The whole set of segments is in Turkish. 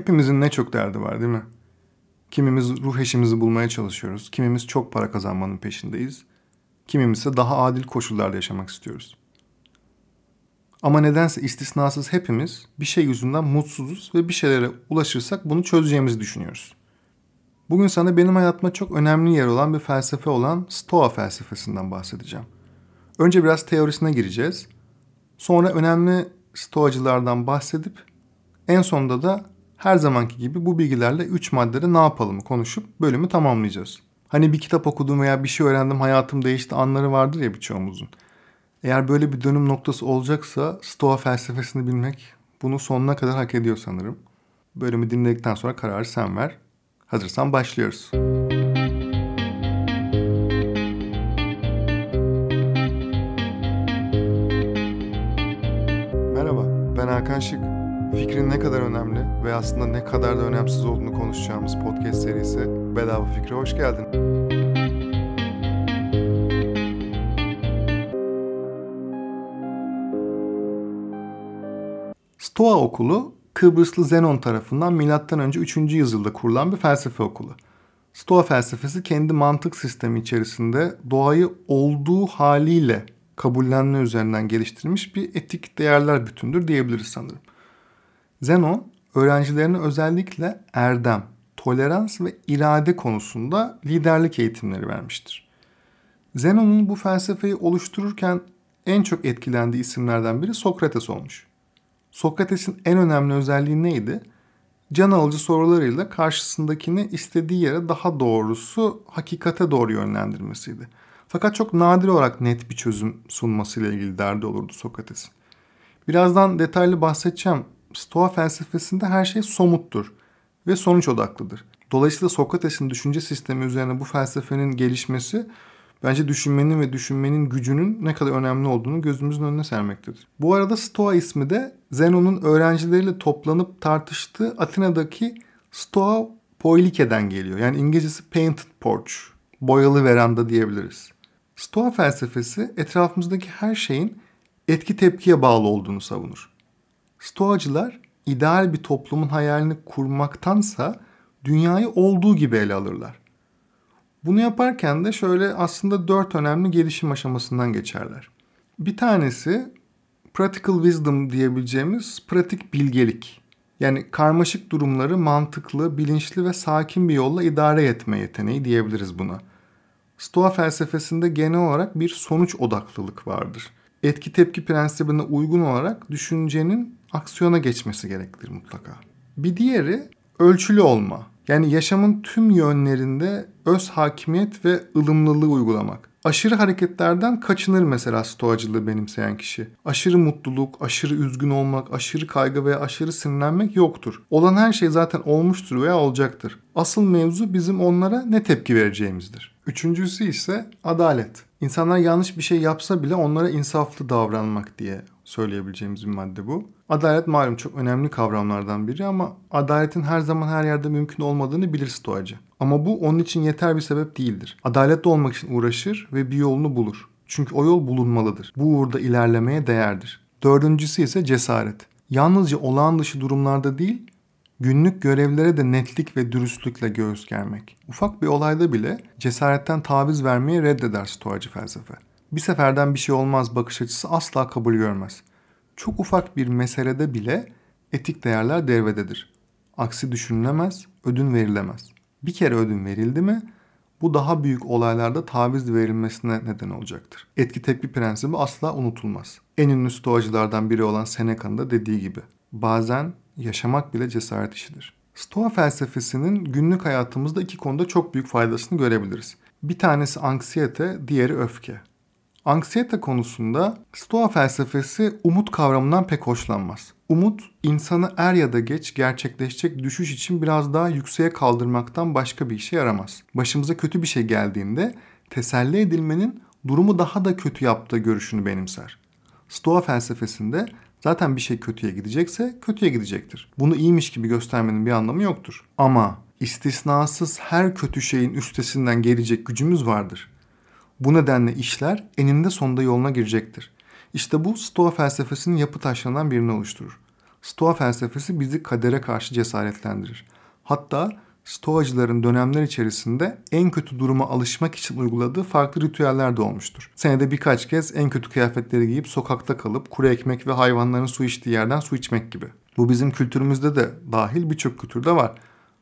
Hepimizin ne çok derdi var değil mi? Kimimiz ruh eşimizi bulmaya çalışıyoruz. Kimimiz çok para kazanmanın peşindeyiz. Kimimiz ise daha adil koşullarda yaşamak istiyoruz. Ama nedense istisnasız hepimiz bir şey yüzünden mutsuzuz ve bir şeylere ulaşırsak bunu çözeceğimizi düşünüyoruz. Bugün sana benim hayatıma çok önemli yer olan bir felsefe olan Stoa felsefesinden bahsedeceğim. Önce biraz teorisine gireceğiz. Sonra önemli Stoacılardan bahsedip en sonunda da her zamanki gibi bu bilgilerle 3 maddede ne yapalım konuşup bölümü tamamlayacağız. Hani bir kitap okudum veya bir şey öğrendim hayatım değişti anları vardır ya birçoğumuzun. Eğer böyle bir dönüm noktası olacaksa Stoa felsefesini bilmek bunu sonuna kadar hak ediyor sanırım. Bölümü dinledikten sonra kararı sen ver. Hazırsan başlıyoruz. Merhaba, ben Hakan Şık. Fikrin ne kadar önemli ve aslında ne kadar da önemsiz olduğunu konuşacağımız podcast serisi Bedava Fikre hoş geldin. Stoa okulu Kıbrıslı Zenon tarafından M.Ö. 3. yüzyılda kurulan bir felsefe okulu. Stoa felsefesi kendi mantık sistemi içerisinde doğayı olduğu haliyle kabullenme üzerinden geliştirilmiş bir etik değerler bütündür diyebiliriz sanırım. Zenon öğrencilerine özellikle erdem, tolerans ve irade konusunda liderlik eğitimleri vermiştir. Zenon'un bu felsefeyi oluştururken en çok etkilendiği isimlerden biri Sokrates olmuş. Sokrates'in en önemli özelliği neydi? Can alıcı sorularıyla karşısındakini istediği yere daha doğrusu hakikate doğru yönlendirmesiydi. Fakat çok nadir olarak net bir çözüm sunmasıyla ilgili derdi olurdu Sokrates'in. Birazdan detaylı bahsedeceğim. Stoa felsefesinde her şey somuttur ve sonuç odaklıdır. Dolayısıyla Sokrates'in düşünce sistemi üzerine bu felsefenin gelişmesi bence düşünmenin ve düşünmenin gücünün ne kadar önemli olduğunu gözümüzün önüne sermektedir. Bu arada Stoa ismi de Zenon'un öğrencileriyle toplanıp tartıştığı Atina'daki Stoa Poilike'den geliyor. Yani İngilizcesi painted porch, boyalı veranda diyebiliriz. Stoa felsefesi etrafımızdaki her şeyin etki tepkiye bağlı olduğunu savunur. Stoacılar ideal bir toplumun hayalini kurmaktansa dünyayı olduğu gibi ele alırlar. Bunu yaparken de şöyle aslında dört önemli gelişim aşamasından geçerler. Bir tanesi practical wisdom diyebileceğimiz pratik bilgelik. Yani karmaşık durumları mantıklı, bilinçli ve sakin bir yolla idare etme yeteneği diyebiliriz buna. Stoa felsefesinde genel olarak bir sonuç odaklılık vardır. Etki tepki prensibine uygun olarak düşüncenin aksiyona geçmesi gerektir mutlaka. Bir diğeri ölçülü olma. Yani yaşamın tüm yönlerinde öz hakimiyet ve ılımlılığı uygulamak. Aşırı hareketlerden kaçınır mesela stoacılığı benimseyen kişi. Aşırı mutluluk, aşırı üzgün olmak, aşırı kaygı veya aşırı sinirlenmek yoktur. Olan her şey zaten olmuştur veya olacaktır. Asıl mevzu bizim onlara ne tepki vereceğimizdir. Üçüncüsü ise adalet. İnsanlar yanlış bir şey yapsa bile onlara insaflı davranmak diye söyleyebileceğimiz bir madde bu. Adalet malum çok önemli kavramlardan biri ama adaletin her zaman her yerde mümkün olmadığını bilir stoacı. Ama bu onun için yeter bir sebep değildir. Adaletli olmak için uğraşır ve bir yolunu bulur. Çünkü o yol bulunmalıdır. Bu uğurda ilerlemeye değerdir. Dördüncüsü ise cesaret. Yalnızca olağan dışı durumlarda değil, günlük görevlere de netlik ve dürüstlükle göğüs germek. Ufak bir olayda bile cesaretten taviz vermeyi reddeder stoacı felsefe. Bir seferden bir şey olmaz bakış açısı asla kabul görmez. Çok ufak bir meselede bile etik değerler devrededir. Aksi düşünülemez, ödün verilemez. Bir kere ödün verildi mi bu daha büyük olaylarda taviz verilmesine neden olacaktır. Etki tepki prensibi asla unutulmaz. En ünlü stoacılardan biri olan Seneca'nın da dediği gibi. Bazen yaşamak bile cesaret işidir. Stoa felsefesinin günlük hayatımızda iki konuda çok büyük faydasını görebiliriz. Bir tanesi anksiyete, diğeri öfke. Anksiyete konusunda Stoa felsefesi umut kavramından pek hoşlanmaz. Umut insanı er ya da geç gerçekleşecek düşüş için biraz daha yükseğe kaldırmaktan başka bir işe yaramaz. Başımıza kötü bir şey geldiğinde teselli edilmenin durumu daha da kötü yaptığı görüşünü benimser. Stoa felsefesinde zaten bir şey kötüye gidecekse kötüye gidecektir. Bunu iyiymiş gibi göstermenin bir anlamı yoktur. Ama istisnasız her kötü şeyin üstesinden gelecek gücümüz vardır. Bu nedenle işler eninde sonunda yoluna girecektir. İşte bu Stoa felsefesinin yapı taşlarından birini oluşturur. Stoa felsefesi bizi kadere karşı cesaretlendirir. Hatta Stoacıların dönemler içerisinde en kötü duruma alışmak için uyguladığı farklı ritüeller de olmuştur. Senede birkaç kez en kötü kıyafetleri giyip sokakta kalıp kuru ekmek ve hayvanların su içtiği yerden su içmek gibi. Bu bizim kültürümüzde de dahil birçok kültürde var.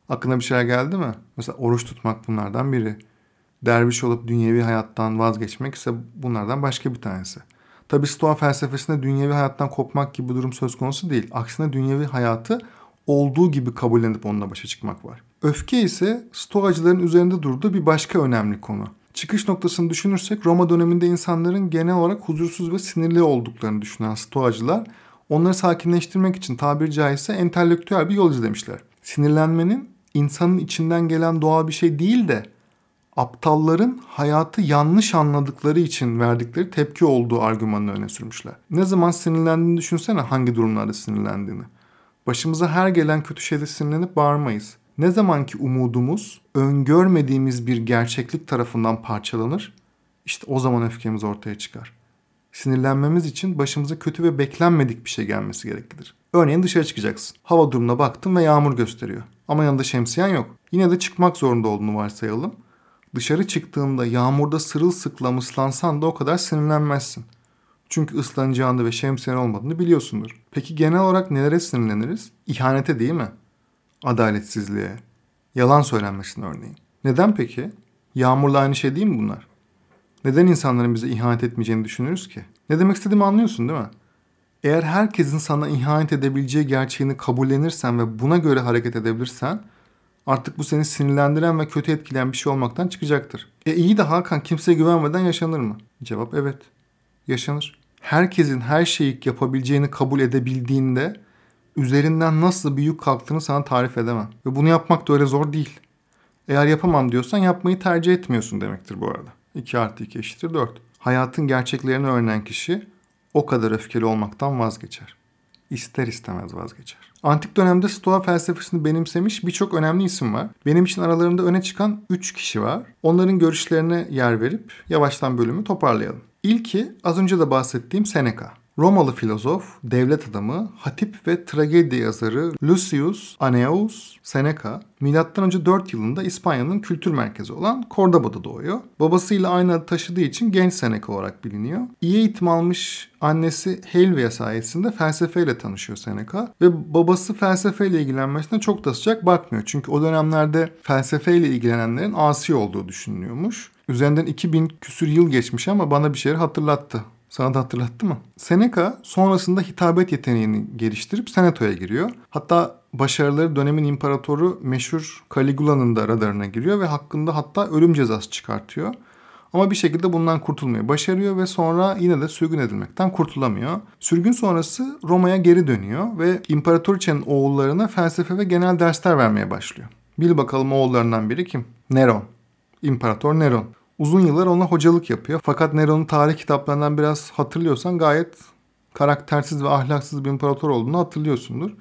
Aklına bir şeyler geldi mi? Mesela oruç tutmak bunlardan biri. Derviş olup dünyevi hayattan vazgeçmek ise bunlardan başka bir tanesi. Tabi Stoa felsefesinde dünyevi hayattan kopmak gibi bir durum söz konusu değil. Aksine dünyevi hayatı olduğu gibi kabullenip onunla başa çıkmak var. Öfke ise Stoacıların üzerinde durduğu bir başka önemli konu. Çıkış noktasını düşünürsek Roma döneminde insanların genel olarak huzursuz ve sinirli olduklarını düşünen Stoacılar onları sakinleştirmek için tabiri caizse entelektüel bir yol izlemişler. Sinirlenmenin insanın içinden gelen doğal bir şey değil de aptalların hayatı yanlış anladıkları için verdikleri tepki olduğu argümanını öne sürmüşler. Ne zaman sinirlendiğini düşünsene hangi durumlarda sinirlendiğini. Başımıza her gelen kötü şeyde sinirlenip bağırmayız. Ne zaman ki umudumuz öngörmediğimiz bir gerçeklik tarafından parçalanır, işte o zaman öfkemiz ortaya çıkar. Sinirlenmemiz için başımıza kötü ve beklenmedik bir şey gelmesi gereklidir. Örneğin dışarı çıkacaksın. Hava durumuna baktın ve yağmur gösteriyor. Ama yanında şemsiyen yok. Yine de çıkmak zorunda olduğunu varsayalım. Dışarı çıktığında yağmurda sırılsıklam ıslansan da o kadar sinirlenmezsin. Çünkü ıslanacağını ve şemsiyen olmadığını biliyorsundur. Peki genel olarak nelere sinirleniriz? İhanete değil mi? Adaletsizliğe, yalan söylenmesine örneğin. Neden peki? Yağmurla aynı şey değil mi bunlar? Neden insanların bize ihanet etmeyeceğini düşünürüz ki? Ne demek istediğimi anlıyorsun değil mi? Eğer herkesin sana ihanet edebileceği gerçeğini kabullenirsen ve buna göre hareket edebilirsen artık bu seni sinirlendiren ve kötü etkileyen bir şey olmaktan çıkacaktır. E iyi de Hakan kimseye güvenmeden yaşanır mı? Cevap evet. Yaşanır. Herkesin her şeyi yapabileceğini kabul edebildiğinde üzerinden nasıl bir yük kalktığını sana tarif edemem. Ve bunu yapmak da öyle zor değil. Eğer yapamam diyorsan yapmayı tercih etmiyorsun demektir bu arada. 2 artı 2 eşittir 4. Hayatın gerçeklerini öğrenen kişi o kadar öfkeli olmaktan vazgeçer. İster istemez vazgeçer. Antik dönemde Stoa felsefesini benimsemiş birçok önemli isim var. Benim için aralarında öne çıkan 3 kişi var. Onların görüşlerine yer verip yavaştan bölümü toparlayalım. İlki az önce de bahsettiğim Seneca. Romalı filozof, devlet adamı, hatip ve tragedi yazarı Lucius Annaeus Seneca M.Ö. 4 yılında İspanya'nın kültür merkezi olan Cordoba'da doğuyor. Babasıyla aynı adı taşıdığı için genç Seneca olarak biliniyor. İyi eğitim almış annesi Helvia sayesinde felsefeyle tanışıyor Seneca ve babası felsefeyle ilgilenmesine çok da sıcak bakmıyor. Çünkü o dönemlerde felsefeyle ilgilenenlerin asi olduğu düşünülüyormuş. Üzerinden 2000 küsür yıl geçmiş ama bana bir şeyler hatırlattı. Sana da hatırlattı mı? Seneca sonrasında hitabet yeteneğini geliştirip senatoya giriyor. Hatta başarıları dönemin imparatoru meşhur Caligula'nın da radarına giriyor ve hakkında hatta ölüm cezası çıkartıyor. Ama bir şekilde bundan kurtulmayı başarıyor ve sonra yine de sürgün edilmekten kurtulamıyor. Sürgün sonrası Roma'ya geri dönüyor ve imparatoriçenin oğullarına felsefe ve genel dersler vermeye başlıyor. Bil bakalım oğullarından biri kim? Neron. İmparator Neron. Uzun yıllar ona hocalık yapıyor. Fakat Neron'un tarih kitaplarından biraz hatırlıyorsan gayet karaktersiz ve ahlaksız bir imparator olduğunu hatırlıyorsundur.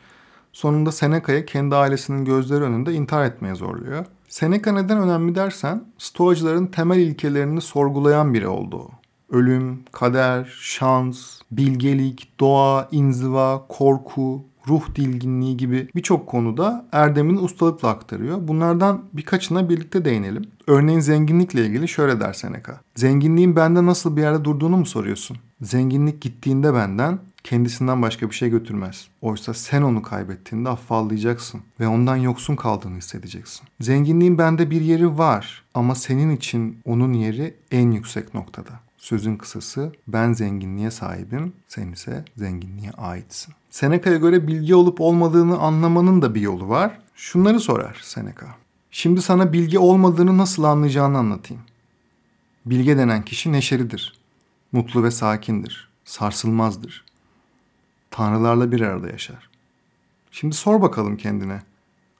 Sonunda Seneca'yı kendi ailesinin gözleri önünde intihar etmeye zorluyor. Seneca neden önemli dersen Stoacıların temel ilkelerini sorgulayan biri oldu. Ölüm, kader, şans, bilgelik, doğa, inziva, korku, ruh dilginliği gibi birçok konuda erdemini ustalıkla aktarıyor. Bunlardan birkaçına birlikte değinelim. Örneğin zenginlikle ilgili şöyle der Seneca. Zenginliğin bende nasıl bir yerde durduğunu mu soruyorsun? Zenginlik gittiğinde benden kendisinden başka bir şey götürmez. Oysa sen onu kaybettiğinde afallayacaksın ve ondan yoksun kaldığını hissedeceksin. Zenginliğin bende bir yeri var ama senin için onun yeri en yüksek noktada. Sözün kısası ben zenginliğe sahibim, sen ise zenginliğe aitsin. Seneca'ya göre bilgi olup olmadığını anlamanın da bir yolu var. Şunları sorar Seneca. Şimdi sana bilgi olmadığını nasıl anlayacağını anlatayım. Bilge denen kişi neşelidir. Mutlu ve sakindir. Sarsılmazdır. Tanrılarla bir arada yaşar. Şimdi sor bakalım kendine.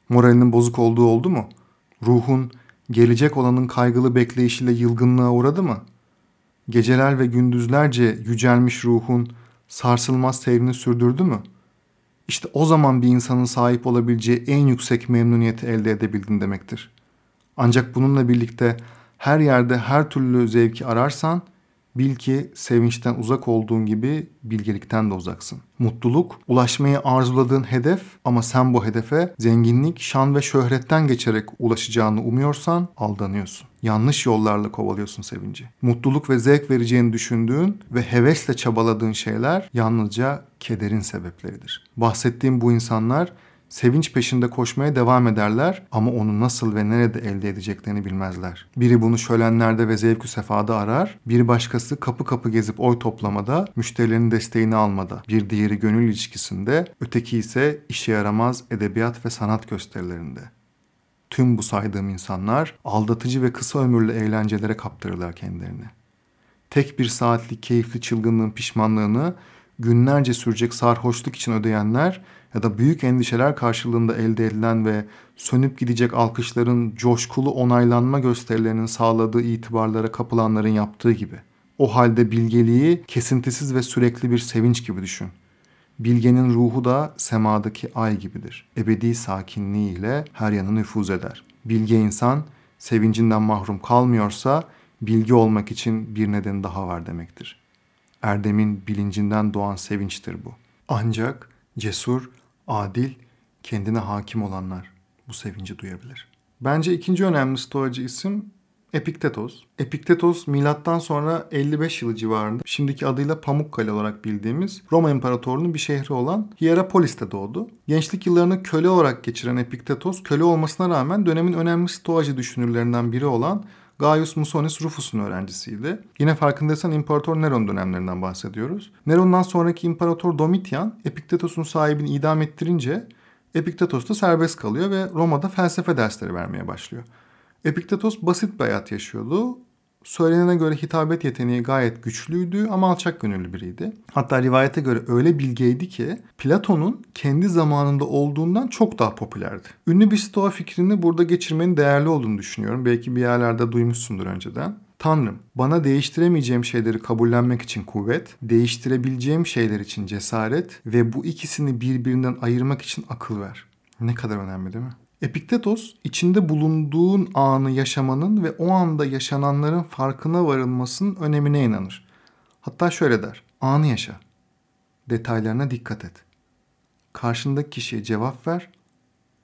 Moralinin bozuk olduğu oldu mu? Ruhun gelecek olanın kaygılı bekleyişiyle yılgınlığa uğradı mı? Geceler ve gündüzlerce yücelmiş ruhun sarsılmaz seyrini sürdürdü mü? İşte o zaman bir insanın sahip olabileceği en yüksek memnuniyeti elde edebildin demektir. Ancak bununla birlikte her yerde her türlü zevki ararsan Bil ki sevinçten uzak olduğun gibi bilgelikten de uzaksın. Mutluluk, ulaşmayı arzuladığın hedef ama sen bu hedefe zenginlik, şan ve şöhretten geçerek ulaşacağını umuyorsan aldanıyorsun. Yanlış yollarla kovalıyorsun sevinci. Mutluluk ve zevk vereceğini düşündüğün ve hevesle çabaladığın şeyler yalnızca kederin sebepleridir. Bahsettiğim bu insanlar Sevinç peşinde koşmaya devam ederler ama onu nasıl ve nerede elde edeceklerini bilmezler. Biri bunu şölenlerde ve zevkü sefada arar, bir başkası kapı kapı gezip oy toplamada, müşterilerin desteğini almada, bir diğeri gönül ilişkisinde, öteki ise işe yaramaz edebiyat ve sanat gösterilerinde. Tüm bu saydığım insanlar aldatıcı ve kısa ömürlü eğlencelere kaptırırlar kendilerini. Tek bir saatlik keyifli çılgınlığın pişmanlığını günlerce sürecek sarhoşluk için ödeyenler ya da büyük endişeler karşılığında elde edilen ve sönüp gidecek alkışların coşkulu onaylanma gösterilerinin sağladığı itibarlara kapılanların yaptığı gibi. O halde bilgeliği kesintisiz ve sürekli bir sevinç gibi düşün. Bilgenin ruhu da semadaki ay gibidir. Ebedi sakinliğiyle her yana nüfuz eder. Bilge insan sevincinden mahrum kalmıyorsa bilgi olmak için bir neden daha var demektir. Erdemin bilincinden doğan sevinçtir bu. Ancak cesur, adil, kendine hakim olanlar bu sevinci duyabilir. Bence ikinci önemli stoacı isim Epiktetos. Epiktetos milattan sonra 55 yılı civarında şimdiki adıyla Pamukkale olarak bildiğimiz Roma İmparatorluğu'nun bir şehri olan Hierapolis'te doğdu. Gençlik yıllarını köle olarak geçiren Epiktetos köle olmasına rağmen dönemin önemli stoacı düşünürlerinden biri olan Gaius Musonius Rufus'un öğrencisiydi. Yine farkındaysan İmparator Neron dönemlerinden bahsediyoruz. Neron'dan sonraki İmparator Domitian Epiktetos'un sahibini idam ettirince Epiktetos da serbest kalıyor ve Roma'da felsefe dersleri vermeye başlıyor. Epiktetos basit bir hayat yaşıyordu söylenene göre hitabet yeteneği gayet güçlüydü ama alçak gönüllü biriydi. Hatta rivayete göre öyle bilgeydi ki Platon'un kendi zamanında olduğundan çok daha popülerdi. Ünlü bir stoa fikrini burada geçirmenin değerli olduğunu düşünüyorum. Belki bir yerlerde duymuşsundur önceden. Tanrım, bana değiştiremeyeceğim şeyleri kabullenmek için kuvvet, değiştirebileceğim şeyler için cesaret ve bu ikisini birbirinden ayırmak için akıl ver. Ne kadar önemli değil mi? Epiktetos içinde bulunduğun anı yaşamanın ve o anda yaşananların farkına varılmasının önemine inanır. Hatta şöyle der. Anı yaşa. Detaylarına dikkat et. Karşındaki kişiye cevap ver.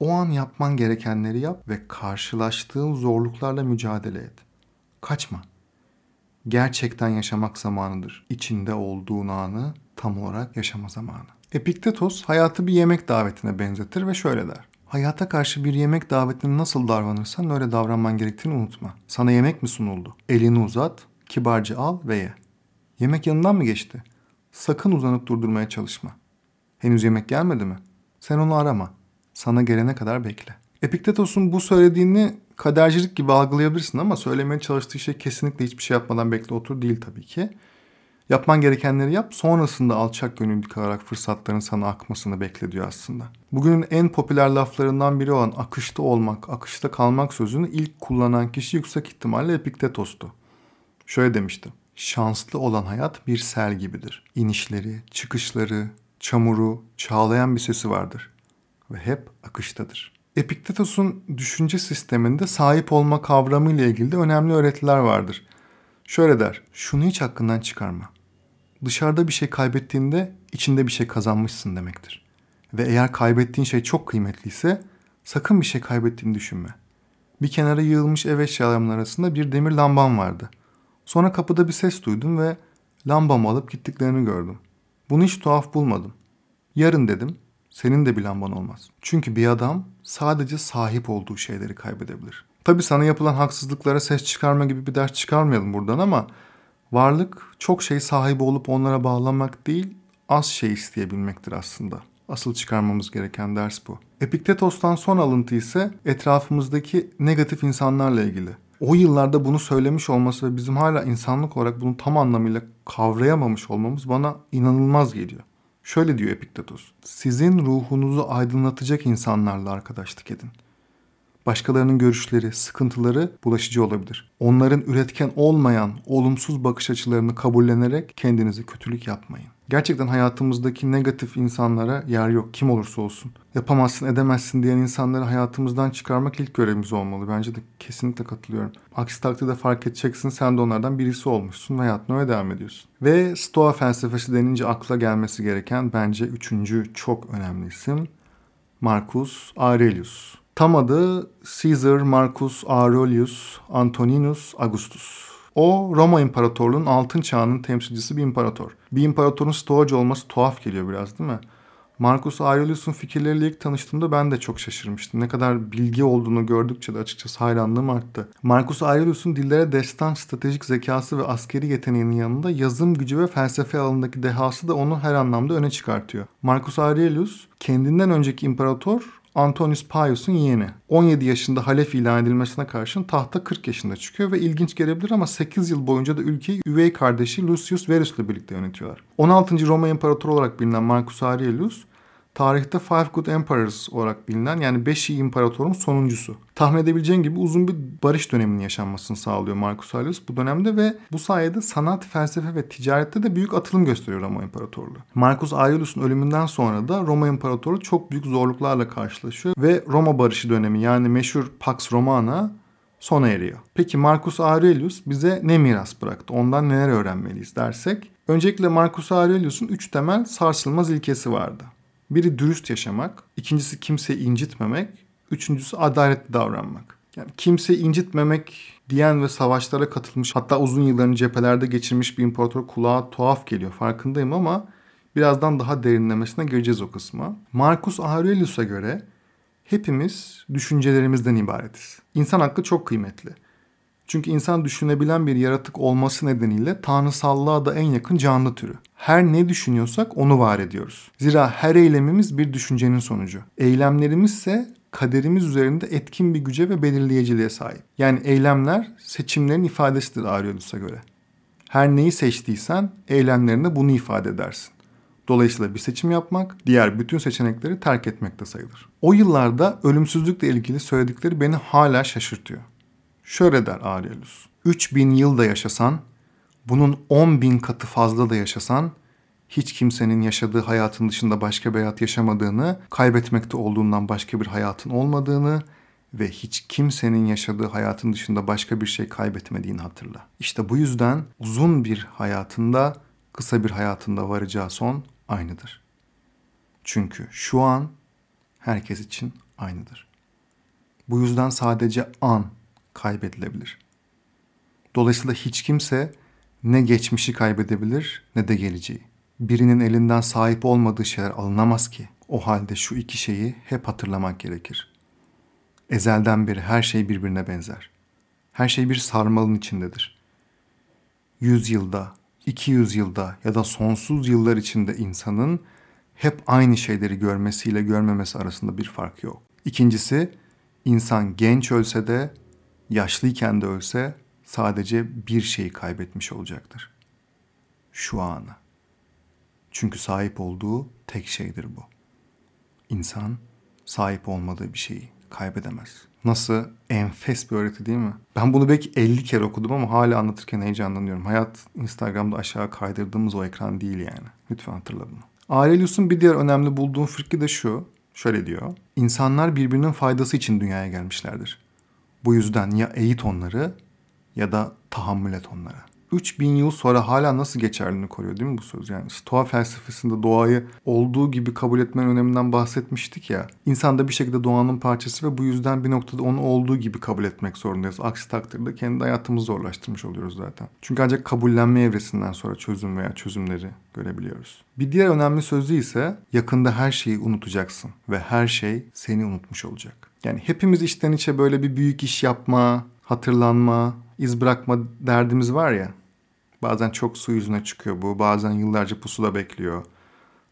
O an yapman gerekenleri yap ve karşılaştığın zorluklarla mücadele et. Kaçma. Gerçekten yaşamak zamanıdır. İçinde olduğun anı tam olarak yaşama zamanı. Epiktetos hayatı bir yemek davetine benzetir ve şöyle der. Hayata karşı bir yemek davetine nasıl davranırsan öyle davranman gerektiğini unutma. Sana yemek mi sunuldu? Elini uzat, kibarca al ve ye. Yemek yanından mı geçti? Sakın uzanıp durdurmaya çalışma. Henüz yemek gelmedi mi? Sen onu arama. Sana gelene kadar bekle. Epiktetos'un bu söylediğini kadercilik gibi algılayabilirsin ama söylemeye çalıştığı şey kesinlikle hiçbir şey yapmadan bekle otur değil tabii ki. Yapman gerekenleri yap, sonrasında alçak gönüllü kalarak fırsatların sana akmasını bekle diyor aslında. Bugünün en popüler laflarından biri olan akışta olmak, akışta kalmak sözünü ilk kullanan kişi yüksek ihtimalle Epiktetos'tu. Şöyle demişti. Şanslı olan hayat bir sel gibidir. İnişleri, çıkışları, çamuru, çağlayan bir sesi vardır ve hep akıştadır. Epiktetos'un düşünce sisteminde sahip olma kavramı ile ilgili de önemli öğretiler vardır. Şöyle der, şunu hiç hakkından çıkarma dışarıda bir şey kaybettiğinde içinde bir şey kazanmışsın demektir. Ve eğer kaybettiğin şey çok kıymetliyse sakın bir şey kaybettiğini düşünme. Bir kenara yığılmış ev eşyalarımın arasında bir demir lambam vardı. Sonra kapıda bir ses duydum ve lambamı alıp gittiklerini gördüm. Bunu hiç tuhaf bulmadım. Yarın dedim, senin de bir lamban olmaz. Çünkü bir adam sadece sahip olduğu şeyleri kaybedebilir. Tabi sana yapılan haksızlıklara ses çıkarma gibi bir ders çıkarmayalım buradan ama Varlık çok şey sahibi olup onlara bağlanmak değil, az şey isteyebilmektir aslında. Asıl çıkarmamız gereken ders bu. Epiktetos'tan son alıntı ise etrafımızdaki negatif insanlarla ilgili. O yıllarda bunu söylemiş olması ve bizim hala insanlık olarak bunu tam anlamıyla kavrayamamış olmamız bana inanılmaz geliyor. Şöyle diyor Epiktetos. Sizin ruhunuzu aydınlatacak insanlarla arkadaşlık edin. Başkalarının görüşleri, sıkıntıları bulaşıcı olabilir. Onların üretken olmayan olumsuz bakış açılarını kabullenerek kendinize kötülük yapmayın. Gerçekten hayatımızdaki negatif insanlara yer yok kim olursa olsun. Yapamazsın edemezsin diyen insanları hayatımızdan çıkarmak ilk görevimiz olmalı. Bence de kesinlikle katılıyorum. Aksi takdirde fark edeceksin sen de onlardan birisi olmuşsun ve hayatına öyle devam ediyorsun. Ve Stoa felsefesi denince akla gelmesi gereken bence üçüncü çok önemli isim Marcus Aurelius. Tam adı Caesar Marcus Aurelius Antoninus Augustus. O Roma İmparatorluğu'nun altın çağının temsilcisi bir imparator. Bir imparatorun stoacı olması tuhaf geliyor biraz değil mi? Marcus Aurelius'un fikirleriyle ilk tanıştığımda ben de çok şaşırmıştım. Ne kadar bilgi olduğunu gördükçe de açıkçası hayranlığım arttı. Marcus Aurelius'un dillere destan, stratejik zekası ve askeri yeteneğinin yanında yazım gücü ve felsefe alanındaki dehası da onu her anlamda öne çıkartıyor. Marcus Aurelius kendinden önceki imparator Antonius Pius'un yeğeni. 17 yaşında halef ilan edilmesine karşın tahta 40 yaşında çıkıyor ve ilginç gelebilir ama 8 yıl boyunca da ülkeyi üvey kardeşi Lucius Verus ile birlikte yönetiyorlar. 16. Roma İmparatoru olarak bilinen Marcus Aurelius tarihte Five Good Emperors olarak bilinen yani 5 iyi imparatorun sonuncusu. Tahmin edebileceğin gibi uzun bir barış döneminin yaşanmasını sağlıyor Marcus Aurelius bu dönemde ve bu sayede sanat, felsefe ve ticarette de büyük atılım gösteriyor Roma İmparatorluğu. Marcus Aurelius'un ölümünden sonra da Roma İmparatorluğu çok büyük zorluklarla karşılaşıyor ve Roma barışı dönemi yani meşhur Pax Romana sona eriyor. Peki Marcus Aurelius bize ne miras bıraktı? Ondan neler öğrenmeliyiz dersek? Öncelikle Marcus Aurelius'un üç temel sarsılmaz ilkesi vardı. Biri dürüst yaşamak, ikincisi kimseyi incitmemek, üçüncüsü adaletli davranmak. Yani kimseyi incitmemek diyen ve savaşlara katılmış hatta uzun yıllarını cephelerde geçirmiş bir imparator kulağa tuhaf geliyor farkındayım ama birazdan daha derinlemesine gireceğiz o kısma. Marcus Aurelius'a göre hepimiz düşüncelerimizden ibaretiz. İnsan hakkı çok kıymetli. Çünkü insan düşünebilen bir yaratık olması nedeniyle tanrısallığa da en yakın canlı türü. Her ne düşünüyorsak onu var ediyoruz. Zira her eylemimiz bir düşüncenin sonucu. Eylemlerimiz ise kaderimiz üzerinde etkin bir güce ve belirleyiciliğe sahip. Yani eylemler seçimlerin ifadesidir Aurelius'a göre. Her neyi seçtiysen eylemlerinde bunu ifade edersin. Dolayısıyla bir seçim yapmak, diğer bütün seçenekleri terk etmek de sayılır. O yıllarda ölümsüzlükle ilgili söyledikleri beni hala şaşırtıyor. Şöyle der Aurelius. 3000 yıl da yaşasan, bunun 10 bin katı fazla da yaşasan, hiç kimsenin yaşadığı hayatın dışında başka bir hayat yaşamadığını, kaybetmekte olduğundan başka bir hayatın olmadığını ve hiç kimsenin yaşadığı hayatın dışında başka bir şey kaybetmediğini hatırla. İşte bu yüzden uzun bir hayatında, kısa bir hayatında varacağı son aynıdır. Çünkü şu an herkes için aynıdır. Bu yüzden sadece an kaybedilebilir. Dolayısıyla hiç kimse ne geçmişi kaybedebilir ne de geleceği. Birinin elinden sahip olmadığı şeyler alınamaz ki. O halde şu iki şeyi hep hatırlamak gerekir. Ezelden beri her şey birbirine benzer. Her şey bir sarmalın içindedir. Yüz yılda, iki yüz yılda ya da sonsuz yıllar içinde insanın hep aynı şeyleri görmesiyle görmemesi arasında bir fark yok. İkincisi, insan genç ölse de yaşlıyken de ölse sadece bir şeyi kaybetmiş olacaktır. Şu anı. Çünkü sahip olduğu tek şeydir bu. İnsan sahip olmadığı bir şeyi kaybedemez. Nasıl enfes bir öğreti değil mi? Ben bunu belki 50 kere okudum ama hala anlatırken heyecanlanıyorum. Hayat Instagram'da aşağı kaydırdığımız o ekran değil yani. Lütfen hatırla bunu. Aurelius'un bir diğer önemli bulduğum fikri de şu. Şöyle diyor. İnsanlar birbirinin faydası için dünyaya gelmişlerdir. Bu yüzden ya eğit onları ya da tahammül et onlara. 3000 yıl sonra hala nasıl geçerliliğini koruyor değil mi bu söz? Yani Stoa felsefesinde doğayı olduğu gibi kabul etmenin öneminden bahsetmiştik ya. İnsan da bir şekilde doğanın parçası ve bu yüzden bir noktada onu olduğu gibi kabul etmek zorundayız. Aksi takdirde kendi hayatımızı zorlaştırmış oluyoruz zaten. Çünkü ancak kabullenme evresinden sonra çözüm veya çözümleri görebiliyoruz. Bir diğer önemli sözü ise yakında her şeyi unutacaksın ve her şey seni unutmuş olacak. Yani hepimiz içten içe böyle bir büyük iş yapma, hatırlanma, iz bırakma derdimiz var ya. Bazen çok su yüzüne çıkıyor bu. Bazen yıllarca pusuda bekliyor.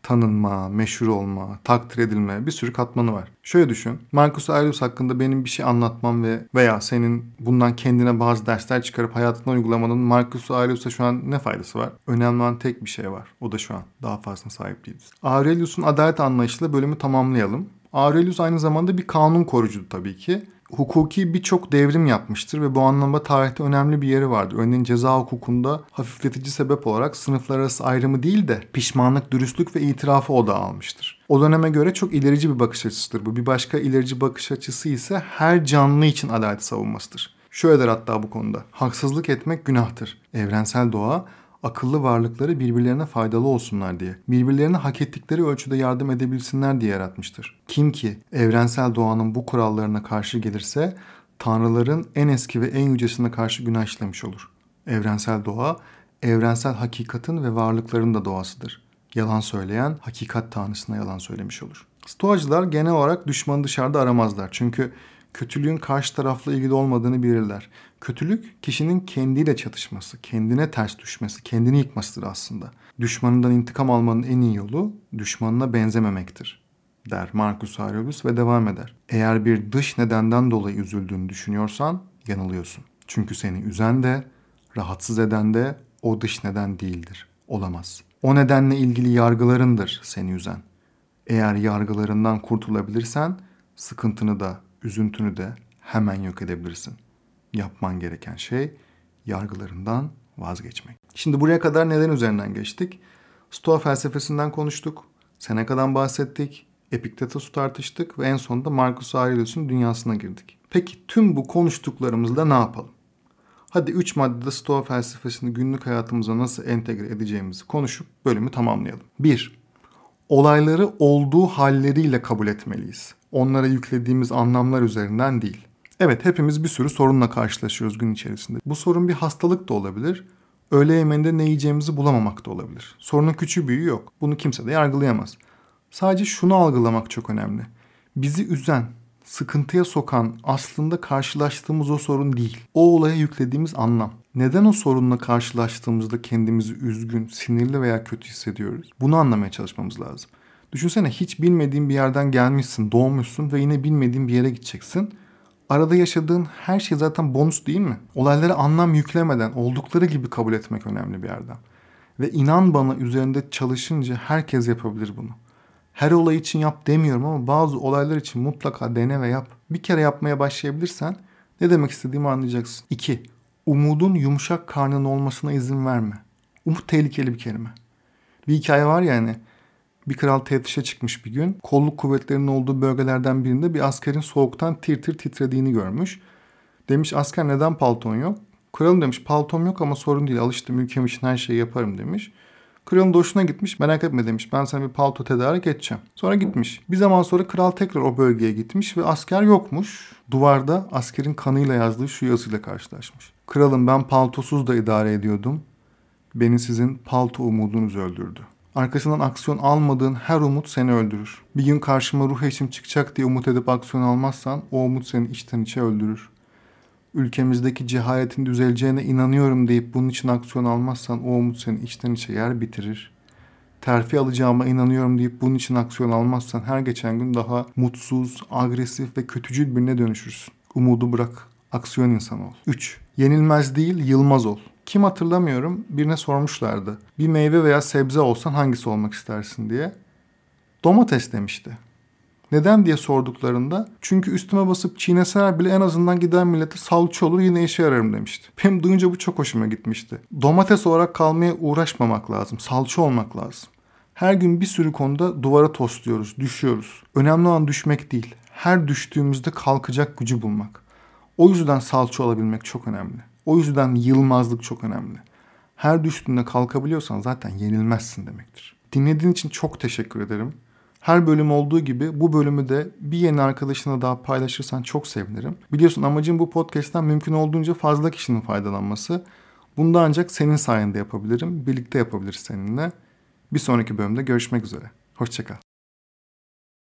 Tanınma, meşhur olma, takdir edilme bir sürü katmanı var. Şöyle düşün. Marcus Aurelius hakkında benim bir şey anlatmam ve veya senin bundan kendine bazı dersler çıkarıp hayatına uygulamanın Marcus Aurelius'a şu an ne faydası var? Önemli olan tek bir şey var. O da şu an. Daha fazlasına sahip değiliz. Aurelius'un adalet anlayışıyla bölümü tamamlayalım. Aurelius aynı zamanda bir kanun korucudu tabii ki. hukuki birçok devrim yapmıştır ve bu anlamda tarihte önemli bir yeri vardır. Örneğin ceza hukukunda hafifletici sebep olarak sınıflar arası ayrımı değil de pişmanlık, dürüstlük ve itirafı odağa almıştır. O döneme göre çok ilerici bir bakış açısıdır bu. Bir başka ilerici bakış açısı ise her canlı için adalet savunmasıdır. Şöyle der hatta bu konuda. Haksızlık etmek günahtır. Evrensel doğa akıllı varlıkları birbirlerine faydalı olsunlar diye, birbirlerine hak ettikleri ölçüde yardım edebilsinler diye yaratmıştır. Kim ki evrensel doğanın bu kurallarına karşı gelirse tanrıların en eski ve en yücesine karşı günah işlemiş olur. Evrensel doğa, evrensel hakikatin ve varlıkların da doğasıdır. Yalan söyleyen hakikat tanrısına yalan söylemiş olur. Stoacılar genel olarak düşmanı dışarıda aramazlar. Çünkü kötülüğün karşı tarafla ilgili olmadığını bilirler. Kötülük kişinin kendiyle çatışması, kendine ters düşmesi, kendini yıkmasıdır aslında. Düşmanından intikam almanın en iyi yolu düşmanına benzememektir der Marcus Aurelius ve devam eder. Eğer bir dış nedenden dolayı üzüldüğünü düşünüyorsan yanılıyorsun. Çünkü seni üzen de, rahatsız eden de o dış neden değildir. Olamaz. O nedenle ilgili yargılarındır seni üzen. Eğer yargılarından kurtulabilirsen sıkıntını da, üzüntünü de hemen yok edebilirsin yapman gereken şey yargılarından vazgeçmek. Şimdi buraya kadar neden üzerinden geçtik? Stoa felsefesinden konuştuk, Seneca'dan bahsettik, Epiktetos'u tartıştık ve en sonunda Marcus Aurelius'un dünyasına girdik. Peki tüm bu konuştuklarımızda ne yapalım? Hadi 3 maddede Stoa felsefesini günlük hayatımıza nasıl entegre edeceğimizi konuşup bölümü tamamlayalım. 1. Olayları olduğu halleriyle kabul etmeliyiz. Onlara yüklediğimiz anlamlar üzerinden değil. Evet hepimiz bir sürü sorunla karşılaşıyoruz gün içerisinde. Bu sorun bir hastalık da olabilir. Öğle yemeğinde ne yiyeceğimizi bulamamak da olabilir. Sorunun küçüğü büyüğü yok. Bunu kimse de yargılayamaz. Sadece şunu algılamak çok önemli. Bizi üzen, sıkıntıya sokan aslında karşılaştığımız o sorun değil. O olaya yüklediğimiz anlam. Neden o sorunla karşılaştığımızda kendimizi üzgün, sinirli veya kötü hissediyoruz? Bunu anlamaya çalışmamız lazım. Düşünsene hiç bilmediğin bir yerden gelmişsin, doğmuşsun ve yine bilmediğin bir yere gideceksin arada yaşadığın her şey zaten bonus değil mi? Olaylara anlam yüklemeden oldukları gibi kabul etmek önemli bir yerden. Ve inan bana üzerinde çalışınca herkes yapabilir bunu. Her olay için yap demiyorum ama bazı olaylar için mutlaka dene ve yap. Bir kere yapmaya başlayabilirsen ne demek istediğimi anlayacaksın. 2. Umudun yumuşak karnın olmasına izin verme. Umut tehlikeli bir kelime. Bir hikaye var ya hani bir kral teftişe çıkmış bir gün. Kolluk kuvvetlerinin olduğu bölgelerden birinde bir askerin soğuktan tir tir titrediğini görmüş. Demiş asker neden palton yok? Kralım demiş paltom yok ama sorun değil alıştım ülkem için her şeyi yaparım demiş. Kralın doşuna gitmiş merak etme demiş ben sana bir palto tedarik edeceğim. Sonra gitmiş. Bir zaman sonra kral tekrar o bölgeye gitmiş ve asker yokmuş. Duvarda askerin kanıyla yazdığı şu yazıyla karşılaşmış. Kralım ben paltosuz da idare ediyordum. Beni sizin palto umudunuz öldürdü. Arkasından aksiyon almadığın her umut seni öldürür. Bir gün karşıma ruh eşim çıkacak diye umut edip aksiyon almazsan o umut seni içten içe öldürür. Ülkemizdeki cehaletin düzeleceğine inanıyorum deyip bunun için aksiyon almazsan o umut seni içten içe yer bitirir. Terfi alacağıma inanıyorum deyip bunun için aksiyon almazsan her geçen gün daha mutsuz, agresif ve kötücül birine dönüşürsün. Umudu bırak, aksiyon insanı ol. 3. Yenilmez değil, yılmaz ol. Kim hatırlamıyorum birine sormuşlardı. Bir meyve veya sebze olsan hangisi olmak istersin diye. Domates demişti. Neden diye sorduklarında çünkü üstüme basıp çiğneseler bile en azından gider millete salça olur yine işe yararım demişti. Benim duyunca bu çok hoşuma gitmişti. Domates olarak kalmaya uğraşmamak lazım. Salça olmak lazım. Her gün bir sürü konuda duvara tosluyoruz, düşüyoruz. Önemli olan düşmek değil. Her düştüğümüzde kalkacak gücü bulmak. O yüzden salça olabilmek çok önemli. O yüzden yılmazlık çok önemli. Her düştüğünde kalkabiliyorsan zaten yenilmezsin demektir. Dinlediğin için çok teşekkür ederim. Her bölüm olduğu gibi bu bölümü de bir yeni arkadaşına daha paylaşırsan çok sevinirim. Biliyorsun amacım bu podcast'ten mümkün olduğunca fazla kişinin faydalanması. Bunu da ancak senin sayende yapabilirim. Birlikte yapabiliriz seninle. Bir sonraki bölümde görüşmek üzere. Hoşçakal.